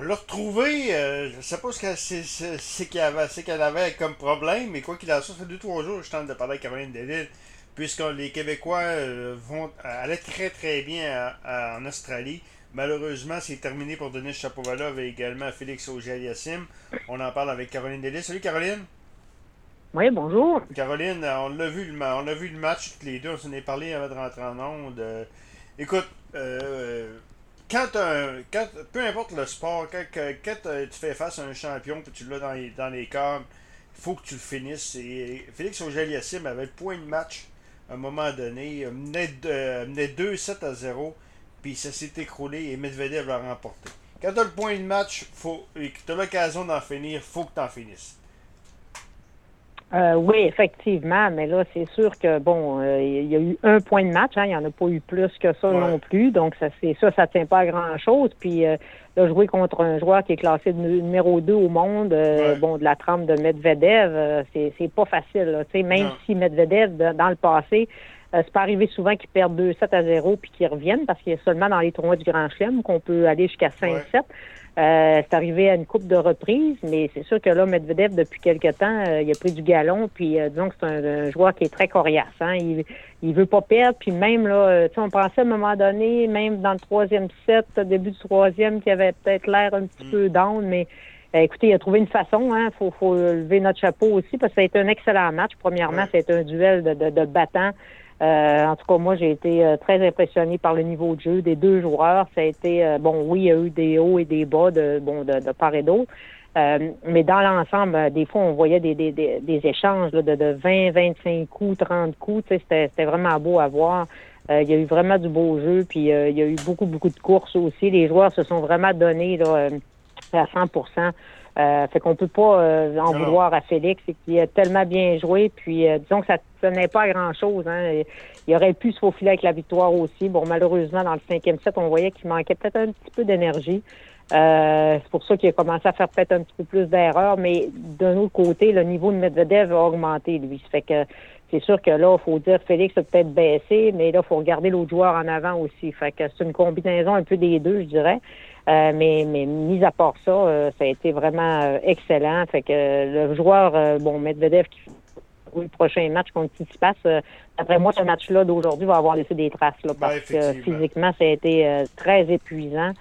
On l'a retrouvé, euh, je sais pas ce qu'elle avait, qu'elle avait comme problème, mais quoi qu'il en soit, ça fait deux trois jours que je tente de parler avec Caroline Delille, puisque les Québécois euh, vont aller très très bien en Australie. Malheureusement, c'est terminé pour Denis Chapovalov et également Félix auger On en parle avec Caroline Delille. Salut Caroline! Oui, bonjour. Caroline, on l'a vu, on a vu le match les deux, on s'en est parlé avant de rentrer en onde. écoute, euh, quand, quand, peu importe le sport, quand, tu fais face à un champion que tu l'as dans les, dans les il faut que tu le finisses. Et Félix auger avait le point de match à un moment donné, menait, 2-7 à 0, puis ça s'est écroulé et Medvedev l'a remporté. Quand tu as le point de match faut, et que tu as l'occasion d'en finir, faut que tu en finisses. Euh, oui, effectivement, mais là, c'est sûr que bon, euh, il y a eu un point de match, hein, il n'y en a pas eu plus que ça non plus, donc ça, c'est ça, ça tient pas à grand chose. Puis euh, là, jouer contre un joueur qui est classé numéro 2 au monde, bon, de la trempe de Medvedev, c'est, c'est pas facile. Là, même si Medvedev, dans le passé, c'est pas arrivé souvent qu'il perde 2-7 à 0 puis qu'il revienne parce qu'il y a seulement dans les tournois du Grand Chelem qu'on peut aller jusqu'à 5-7. Euh, c'est arrivé à une coupe de reprises, mais c'est sûr que là, Medvedev, depuis quelque temps, euh, il a pris du galon, puis euh, disons que c'est un, joueur qui est très coriace. Hein? Il, il veut pas perdre, puis même là, tu sais, on pensait à un moment donné, même dans le troisième set, début du troisième, qu'il avait peut-être l'air un petit mm. peu down, mais écoutez, il a trouvé une façon, hein, faut, faut lever notre chapeau aussi, parce que ça a été un excellent match. Premièrement, c'est un duel de, de, de battants. Euh, en tout cas, moi, j'ai été euh, très impressionné par le niveau de jeu des deux joueurs. Ça a été, euh, bon, oui, il y a eu des hauts et des bas de, bon, de, part et d'autre. mais dans l'ensemble, des fois, on voyait des, des, des, échanges de, de 20, 25 coups, 30 coups. C'était vraiment beau à voir. il y a eu vraiment du beau jeu, puis il y a eu beaucoup, beaucoup de courses aussi. Les joueurs se sont vraiment donnés à 100 euh, fait qu'on peut pas euh, en vouloir à Félix, c'est qu'il a tellement bien joué. Puis euh, disons que ça tenait pas à grand chose. Hein. Il aurait pu se faufiler avec la victoire aussi. Bon, malheureusement, dans le cinquième set, on voyait qu'il manquait peut-être un petit peu d'énergie. c'est pour ça qu'il a commencé à faire peut-être un petit peu plus d'erreurs. Mais d'un autre côté, le niveau de Medvedev a augmenté, lui. Fait que c'est sûr que là, il faut dire Félix a peut-être baissé, mais là, il faut regarder l'autre joueur en avant aussi. Fait que c'est une combinaison un peu des deux, je dirais. Euh, mais, mais mis à part ça, euh, ça a été vraiment euh, excellent. Fait que le joueur, bon, Medvedev qui le prochain match contre Tsitsipas, après moi, ce match-là d'aujourd'hui va avoir laissé des traces là, parce que physiquement, ça a été très épuisant.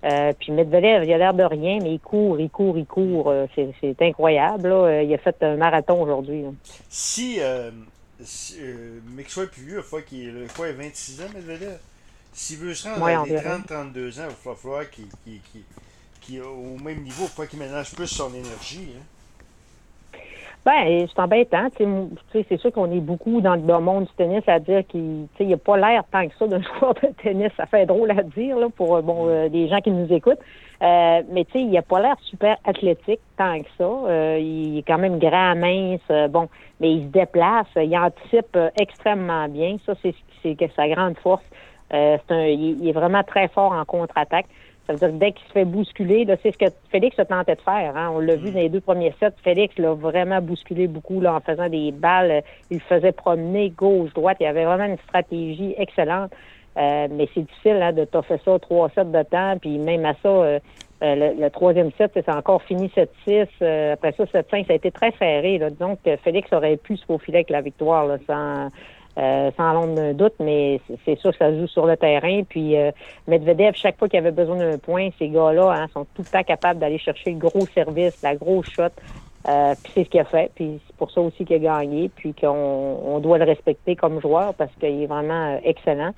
puis Medvedev, il a l'air de rien, mais il court, il court, il court. c'est incroyable. Là. Il a fait un marathon aujourd'hui. Si, si mais que soit plus vieux, fois qu'il est, 26 ans, Medvedev? S'il veut se rendre à 30-32 ans, il va falloir qu'il au même niveau, il faut qu'il ménage plus son énergie. Hein. Ben, c'est embêtant. C'est sûr qu'on est beaucoup dans le monde du tennis à dire qu'il n'a pas l'air tant que ça d'un joueur de tennis. Ça fait drôle à dire là, pour bon, mm. euh, des gens qui nous écoutent. Euh, mais tu sais, il n'a pas l'air super athlétique tant que ça. Euh, il est quand même grand, mince, bon, mais il se déplace, il anticipe extrêmement bien. Ça, c'est sa grande force. Euh, un, il, est vraiment très fort en contre-attaque. Ça veut dire que dès qu'il se fait bousculer, c'est ce que Félix a tenté de faire. Hein. On l'a vu mm. dans les deux premiers sets. Félix l'a vraiment bousculé beaucoup là, en faisant des balles. Il faisait promener gauche, droite. Il y avait vraiment une stratégie excellente. Euh, mais c'est difficile hein, de toffer ça trois sets de temps. Puis même à ça, euh, le, troisième set, c'est encore fini 7-6. après ça, 7-5, ça a été très serré. Là. Donc, Félix aurait pu se faufiler avec la victoire là, sans euh, sans l'ombre d'un doute, mais c'est sûr que ça joue sur le terrain. Puis euh, Medvedev, chaque fois qu'il avait besoin d'un point, ces gars-là hein, sont tout le temps capables d'aller chercher le gros service, la grosse shot. Euh, puis c'est ce qu'il a fait. Puis c'est pour ça aussi qu'il a gagné. Puis qu'on doit le respecter comme joueur parce qu'il est vraiment excellent.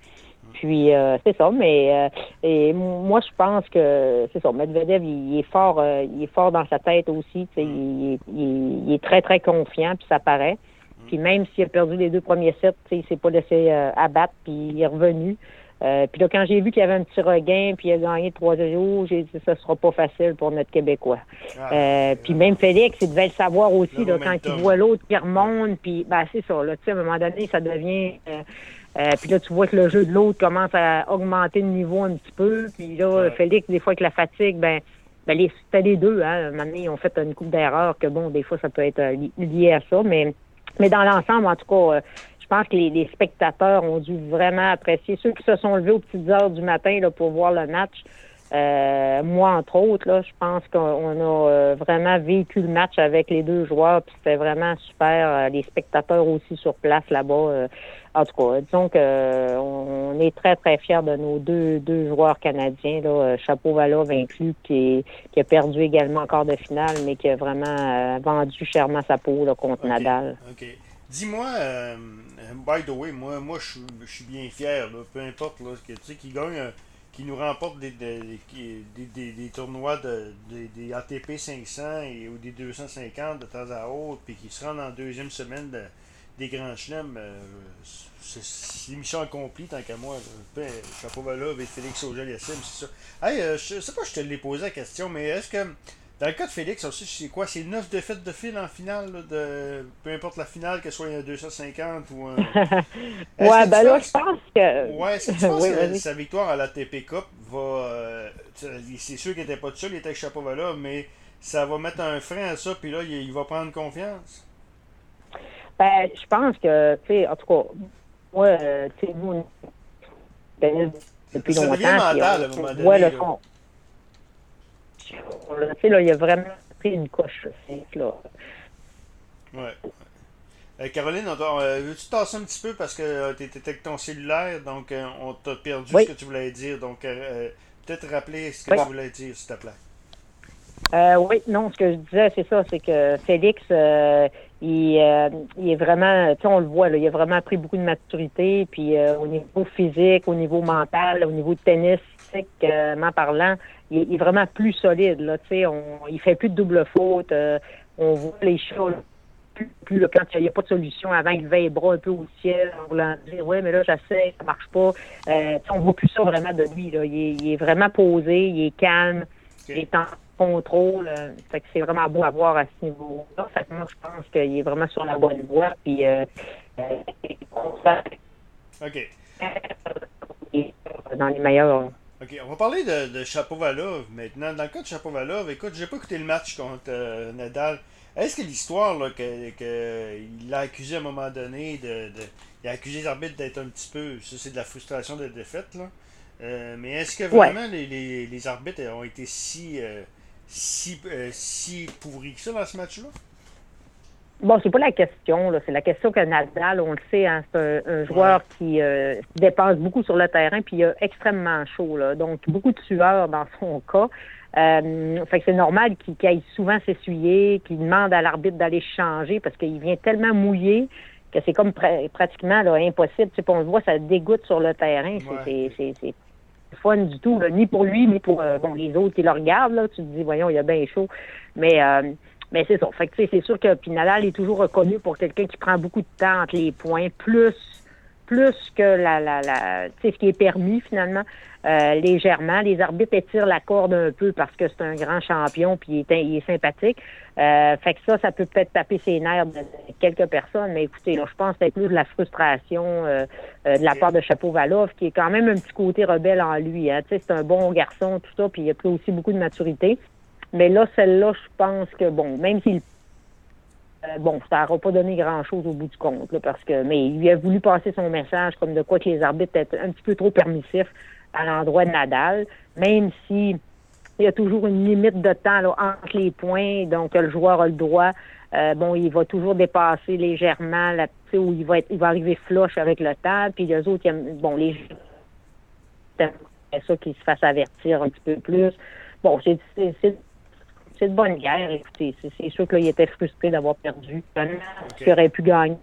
Puis c'est ça, mais et moi je pense que c'est ça. Medvedev, il, est fort, il est fort dans sa tête aussi. Il, il, est très très confiant, puis ça paraît. Puis même s'il a perdu les deux premiers sets, il s'est pas laissé euh, abattre, puis il est revenu. Euh, puis là, quand j'ai vu qu'il y avait un petit regain, puis il a gagné trois jours, j'ai dit ça sera pas facile pour notre Québécois. Ah, euh, puis même Félix, il devait le savoir aussi là, quand il voit l'autre qui remonte, puis ben c'est ça. Là, à un moment donné, ça devient. puis là, tu vois que le jeu de l'autre commence à augmenter le niveau un petit peu. Puis là, Félix, des fois avec la fatigue, ben ben c'était les deux. Hein. Maintenant, ils ont fait une coupe d'erreurs que bon, des fois, ça peut être lié à ça, mais mais dans l'ensemble, en tout cas, euh, je pense que les, spectateurs ont dû vraiment apprécier. Ceux qui se sont levés aux petites heures du matin là, pour voir le match, Euh, moi, entre autres, là, je pense qu'on a euh, vraiment vécu le match avec les deux joueurs, puis c'était vraiment super. Euh, les spectateurs aussi sur place là-bas. en tout cas, disons que on est très, très fiers de nos deux, deux joueurs canadiens, là, Chapeau Vala vaincu, qui, qui a perdu également encore de finale, mais qui a vraiment vendu chèrement sa peau là, contre Nadal. OK. Dis-moi, by the way, moi, moi je suis bien fier, là, peu importe, là, que, tu sais, qui gagne qui nous remporte des, des, des, tournois de, des, ATP 500 et, ou des 250 de temps à autre, puis qui se rendent en deuxième semaine des grands chelems, euh, c'est mission accomplie tant qu'à moi. Chapeau là avec Félix auger c'est ça. Hey, euh, je sais pas je te l'ai posé la question, mais est-ce que dans le cas de Félix aussi, c'est quoi? C'est 9 défaites de fil en finale, de peu importe la finale, que ce soit un 250 ou un. ouais, ben là, je pense que. Ouais, est-ce que tu penses que sa victoire à la TP Cup va. Euh, c'est sûr qu'il n'était pas tout seul, il était avec Chapovalov, mais ça va mettre un frein à ça, puis là, il, va prendre confiance? Ben, je pense que, tu sais, en tout cas, moi, euh, tu sais, nous, depuis longtemps. Devient mental, à un moment donné. Ouais, le fond là, il a vraiment pris une coche. Là. Ouais. Euh, Caroline, euh, veux-tu tasser un petit peu parce que euh, tu étais avec ton cellulaire, donc on t'a perdu ce que tu voulais dire. Donc, peut-être rappeler ce que tu voulais dire, s'il te plaît. oui, non, ce que je disais, c'est ça, c'est que Félix, il, est vraiment, tu sais, on le voit, là, il a vraiment pris beaucoup de maturité, puis au niveau physique, au niveau mental, au niveau de tennis, physiquement parlant, il, est vraiment plus solide. Là, on, il fait plus de double faute. Euh, on voit les choses plus, quand il n'y a pas de solution avant il levait les bras un peu au ciel en voulant dire ouais mais là j'essaie ça marche pas euh, on voit plus ça vraiment de lui là. Il, est, vraiment posé il est calme il est en contrôle euh, fait que c'est vraiment beau à voir à ce niveau là fait moi je pense qu'il est vraiment sur la bonne voie puis euh, OK. dans les meilleurs OK, on va parler de, de Chapovalov maintenant. Dans le cas de Chapovalov, écoute, j'ai pas écouté le match contre euh, Nadal. Est-ce que l'histoire qu'il que, l'a accusé à un moment donné de, il a accusé les arbitres d'être un petit peu. Ça, c'est de la frustration de défaite, là. Euh, mais est-ce que vraiment les, les, les, arbitres ont été si, euh, si, si pourris que ça dans ce match-là? Bon, c'est pas la question. C'est la question que Nadal, on le sait, hein, c'est un, joueur qui euh, dépense beaucoup sur le terrain, puis il a extrêmement chaud. Là, donc, beaucoup de sueur dans son cas. Euh, fait que c'est normal qu'il aille souvent s'essuyer, qu'il demande à l'arbitre d'aller changer parce qu'il vient tellement mouillé que c'est comme pratiquement là, impossible. Tu sais, on le voit, ça dégoûte sur le terrain. C'est fun du tout, ni pour lui, ni pour euh, bon, les autres qui le regardent. Là. Tu te dis, voyons, il a bien chaud. Mais euh, mais c'est ça. Fait que c'est sûr que Pinalal est toujours reconnu pour quelqu'un qui prend beaucoup de temps entre les points, plus plus que la, la, la ce qui est permis finalement euh, légèrement. Les arbitres étirent la corde un peu parce que c'est un grand champion puis il est, il est sympathique. Euh, fait que ça, ça peut peut-être taper ses nerfs de quelques personnes, mais écoutez, là, je pense que c'est plus de la frustration euh, euh, de la part de Chapeau Valov, qui est quand même un petit côté rebelle en lui. Hein. C'est un bon garçon, tout ça, puis il a pris aussi beaucoup de maturité. Mais là, celle-là, je pense que, bon, même s'il euh, bon, ça n'aura pas donné grand-chose au bout du compte, parce que, mais il a voulu passer son message comme de quoi que les arbitres étaient un petit peu trop permissifs à l'endroit de Nadal, même si il y a toujours une limite de temps là, entre les points, donc le joueur a le droit. Euh, bon, il va toujours dépasser légèrement là, où il va être, il va arriver flush avec le temps, puis les autres, bon, les c'est ça qu'il se fasse avertir un petit peu plus. Bon, c'est c'est de bonne guerre. Écoutez, c'est sûr qu'il était frustré d'avoir perdu. Il aurait pu gagner.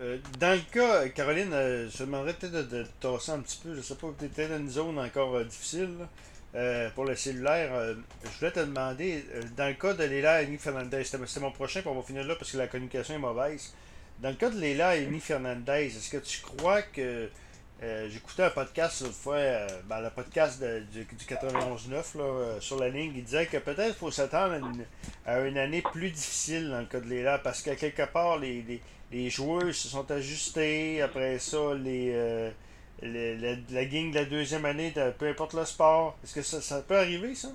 Euh, dans le cas, Caroline, euh, je demanderais peut-être de, de, tasser un petit peu. Je ne sais pas, tu étais dans une zone encore euh, difficile pour le cellulaire. je voulais te demander, dans le cas de Léla et Fernandez, c'était mon prochain, pour on va finir là parce que la communication est mauvaise. Dans le cas de Léla et Fernandez, est-ce que tu crois que euh, j'écoutais un podcast l'autre fois, euh, ben, le podcast du, 91.9 euh, sur la ligne. Il disait que peut-être il faut s'attendre à, une, année plus difficile dans le cas de Léla parce que quelque part, les, les, joueurs se sont ajustés. Après ça, les, la, gang de la deuxième année, de, peu importe le sport. Est-ce que ça, peut arriver, ça?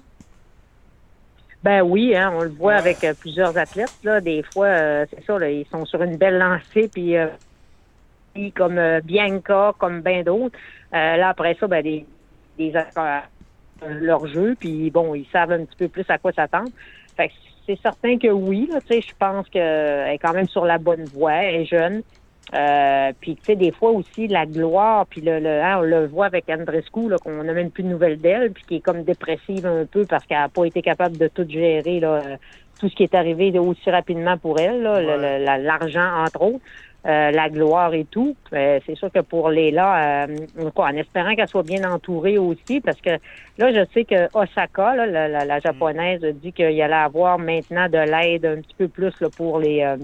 Ben oui, hein, on le voit avec plusieurs athlètes. Là, des fois, c'est ça, ils sont sur une belle lancée, puis comme euh, Bianca, comme bien d'autres. Euh, là, après ça, ben, les, des leur jeu, puis bon, ils savent un petit peu plus à quoi s'attendre. Fait que c'est certain que oui, tu sais, je pense qu'elle est quand même sur la bonne voie, elle est jeune. Euh, puis tu sais, des fois aussi la gloire, puis le, hein, on le voit avec Andrescu, là, qu'on n'a même plus de nouvelles d'elle, puis qui est comme dépressive un peu parce qu'elle n'a pas été capable de tout gérer là, tout ce qui est arrivé aussi rapidement pour elle, l'argent entre autres. Euh, la gloire et tout. Euh, c'est sûr que pour Léla, euh, en espérant qu'elle soit bien entourée aussi, parce que là, je sais que Osaka, la, la, japonaise, dit qu'il allait avoir maintenant de l'aide un petit peu plus là, pour les euh,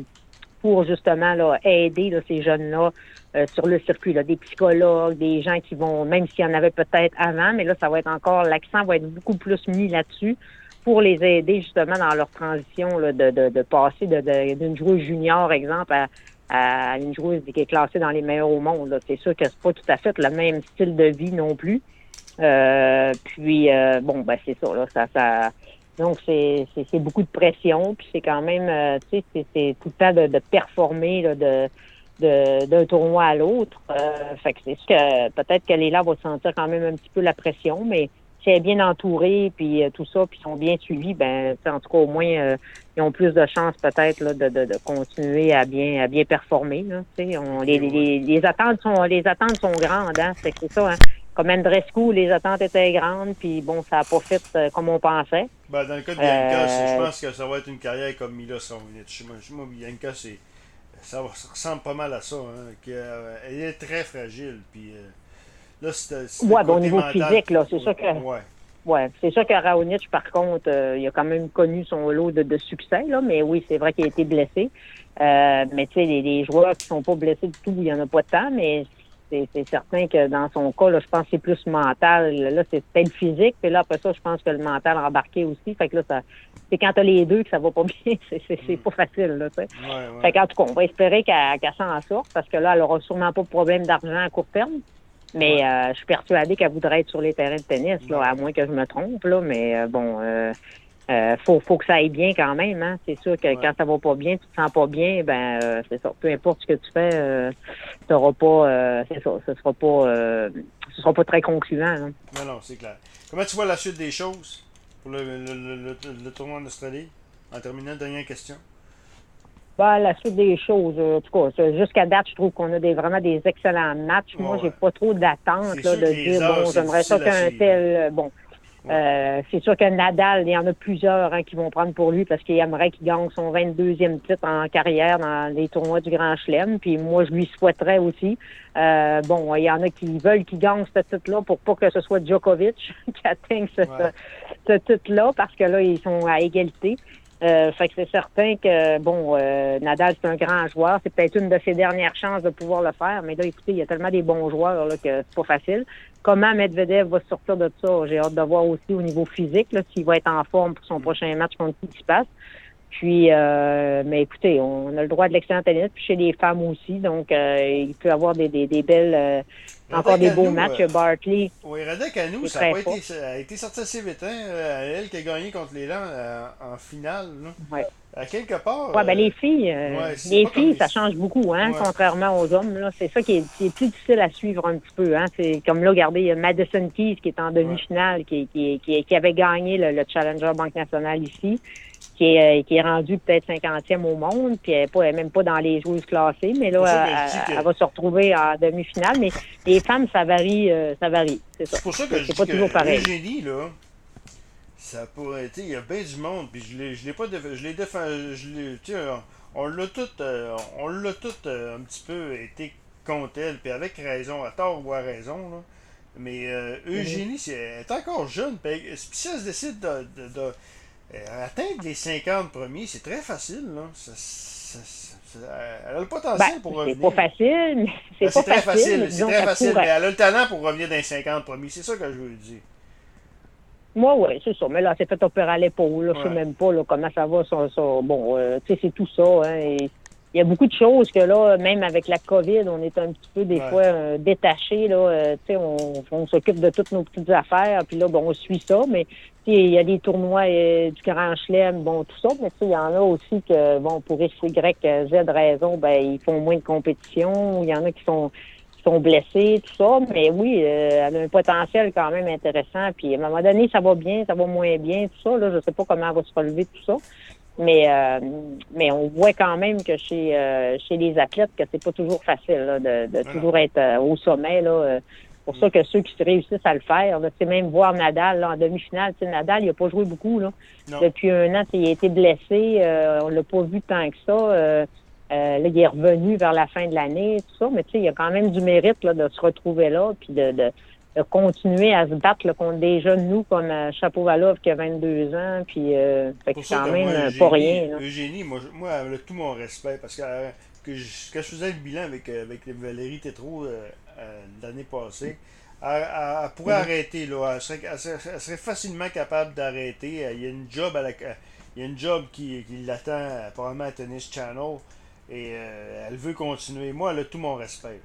pour justement là, aider ces jeunes-là sur le circuit, là, des psychologues, des gens qui vont, même s'il y en avait peut-être avant, mais là, ça va être encore, l'accent va être beaucoup plus mis là-dessus pour les aider justement dans leur transition là, de, de, de passer d'une joueuse junior, exemple, à à une joueuse qui est classée dans les meilleurs au monde. C'est sûr que c'est pas tout à fait le même style de vie non plus. Euh, puis euh, bon, ben c'est ça, là, ça, ça. Donc c'est, c'est, beaucoup de pression, puis c'est quand même, euh, tu sais, c'est, tout le temps de, de performer là, de, de, d'un tournoi à l'autre. fait que c'est sûr que peut-être que Léla va sentir quand même un petit peu la pression, mais si elle est bien entourée, puis tout ça, puis sont bien suivis, ben en tout cas au moins ils ont plus de chances peut-être de, de, de, continuer à bien à bien performer. Là, on, les, les, les, attentes sont les attentes sont grandes, hein, c'est ça. Hein. Comme Andrescu, les attentes étaient grandes, puis bon, ça n'a pas fait euh, comme on pensait. Ben, dans le cas de Bianca, euh... je pense que ça va être une carrière comme Mila Srovnic. Moi, Bianca, c'est ça, ressemble pas mal à ça. Hein, euh, elle est très fragile, puis euh, là. Ouais, ben, au niveau physique, là, c'est ça que. Ouais. Ouais, c'est sûr que Raonic, par contre, euh, il a quand même connu son lot de, de succès, là, mais oui, c'est vrai qu'il a été blessé. Euh, mais tu sais, les, les, joueurs qui sont pas blessés du tout, il y en a pas de temps, mais c'est certain que dans son cas, là, je pense que c'est plus mental. Là, c'est peut-être physique, puis là, après ça, je pense que le mental embarqué aussi. Fait que là, ça, c'est quand t'as les deux que ça va pas bien. C'est mm. pas facile, là, tu sais. Ouais, Fait qu'en tout cas, on va espérer qu'elle s'en sorte, parce que là, elle aura sûrement pas de problème d'argent à court terme. Mais euh, je suis persuadée qu'elle voudrait être sur les terrains de tennis, là, à moins que je me trompe. Là, mais euh, bon, euh, euh, faut, faut que ça aille bien quand même. Hein. C'est sûr que quand ça va pas bien, tu te sens pas bien, ben euh, c'est ça. Peu importe ce que tu fais, euh, t'auras pas. c'est ça. Ce sera pas. ce sera pas très concluant. Hein. Non, non, c'est clair. Comment tu vois la suite des choses pour le, le, le, le tournoi en Australie? En terminant, dernière question. Bah, la suite des choses, en tout cas, jusqu'à date, je trouve qu'on a des, vraiment des excellents matchs. Moi, j'ai pas trop d'attente de dire bon, j'aimerais ça qu'un tel euh, bon. Euh, c'est sûr que Nadal, il y en a plusieurs hein, qui vont prendre pour lui parce qu'il aimerait qu'il gagne son 22e titre en carrière dans les tournois du Grand Chelem. Puis moi, je lui souhaiterais aussi. Euh, bon, il y en a qui veulent qu'il gagne ce titre-là pour pas que ce soit Djokovic qui atteigne ce, ce titre-là parce que là, ils sont à égalité. Euh, fait que c'est certain que, bon, euh, Nadal, c'est un grand joueur. C'est peut-être une de ses dernières chances de pouvoir le faire. Mais là, écoutez, il y a tellement des bons joueurs là, que c'est pas facile. Comment Medvedev va sortir de ça? J'ai hâte de voir aussi au niveau physique, s'il va être en forme pour son prochain match contre qui se passe. Puis, euh, mais écoutez, on a le droit de l'excellent tennis, puis chez les femmes aussi. Donc, euh, il peut y avoir des, des, des belles, euh, encore des beaux matchs. Euh, Barkley. Oui, Radek à nous, ça a, pas été, ça a été sorti assez vite. Hein? Elle qui a gagné contre les Lands en finale. Ouais. À quelque part. Ouais, ben les filles, les filles, ça change beaucoup, hein, contrairement aux hommes. Là, c'est ça qui est, qui est, plus difficile à suivre un petit peu. Hein. C'est comme là, regardez, il y a Madison Keys qui est en demi-finale, qui, qui, qui, qui, avait gagné le, le Challenger Banque Nationale ici qui est, euh, qui est rendu peut-être 50e au monde, puis elle n'est même pas dans les joueuses classées, mais là, elle, va se retrouver en demi-finale. Mais les femmes, ça varie, euh, ça varie. C'est pour ça que c'est pas toujours pareil. Génie, là, ça pourrait être, il y a bien du monde, puis je l'ai, je l'ai pas, je l'ai défendu, je l'ai, tu sais, on l'a tout, euh, on l'a tout un petit peu été contre elle, puis avec raison, à tort ou à raison, là. Mais Eugénie, c'est, elle est encore jeune, puis si elle se décide de, de euh, atteindre les 50 premiers, c'est très facile. Là. Ça, elle a le potentiel ben, pour revenir. C'est pas facile, mais c'est ben, très facile. C'est très facile, mais elle a le talent pour revenir dans les 50 premiers. C'est ça que je veux dire. Moi, oui, c'est ça. Mais là, c'est fait opérer à l'épaule. Je ne sais même pas là, comment ça va. Ça, ça. Bon, euh, tu sais, c'est tout ça. Hein, et il y a beaucoup de choses que là, même avec la COVID, on est un petit peu des fois euh, détaché. Là, euh, on, on s'occupe de toutes nos petites affaires, puis là, bon, on suit ça, mais il y a des tournois euh, du Grand Chelem, bon, tout ça, mais il y en a aussi que, bon, pour X, Y, Z raison, ben, ils font moins de compétition. Il y en a qui sont sont blessés, tout ça. Mais oui, elle a un potentiel quand même intéressant. Puis à un moment donné, ça va bien, ça va moins bien, tout ça. Là, je sais pas comment elle va se relever tout ça. Mais mais on voit quand même que chez chez les athlètes que c'est pas toujours facile de, de toujours être au sommet là pour ça que ceux qui réussissent à le faire, c'est même voir Nadal en demi-finale. Nadal, il n'a pas joué beaucoup. Là. Depuis un an, il a été blessé. Euh, on l'a pas vu tant que ça. Euh, euh, là, il est revenu vers la fin de l'année, tout ça. Mais il y a quand même du mérite là, de se retrouver là, puis de, de, continuer à se battre contre des jeunes, nous, comme Chapeau-Valov qui a 22 ans. Puis, fait que quand même pas rien. Eugénie, moi, moi, elle a tout mon respect parce que je, quand je faisais le bilan avec, avec Valérie Tétrault euh, l'année passée. Elle, pourrait arrêter, là. Elle serait, facilement capable d'arrêter. Il y a une job à la, il y a une job qui, qui l'attend probablement à Tennis Channel. Et euh, elle veut continuer. Moi, elle a tout mon respect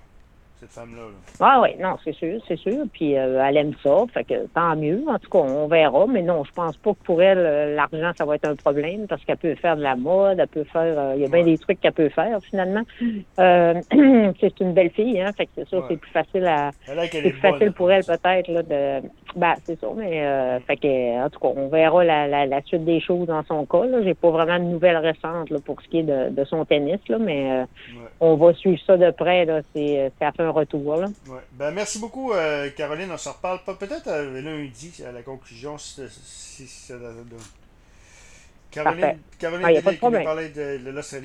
cette femme-là. Ah oui, non, c'est sûr, c'est sûr. Puis euh, elle aime ça, fait que tant mieux. En tout cas, on verra. Mais non, je pense pas que pour elle, euh, l'argent, ça va être un problème parce qu'elle peut faire de la mode, elle peut faire. Euh, il y a bien des trucs qu'elle peut faire finalement. c'est une belle fille, hein. Fait que c'est sûr, c'est plus facile à. C'est plus facile pour elle peut-être là de. Ben, c'est ça, mais fait que en tout cas, on verra la, la, suite des choses dans son cas. Là. J'ai pas vraiment de nouvelles récentes là, pour ce qui est de, de son tennis, là, mais on va suivre ça de près. Là. C'est, c'est retour. Là. Ouais. Ben, merci beaucoup, euh, Caroline. On se reparle pas peut-être euh, lundi à la conclusion. Si, si, si, Caroline, Caroline ah, de, de l'Australie.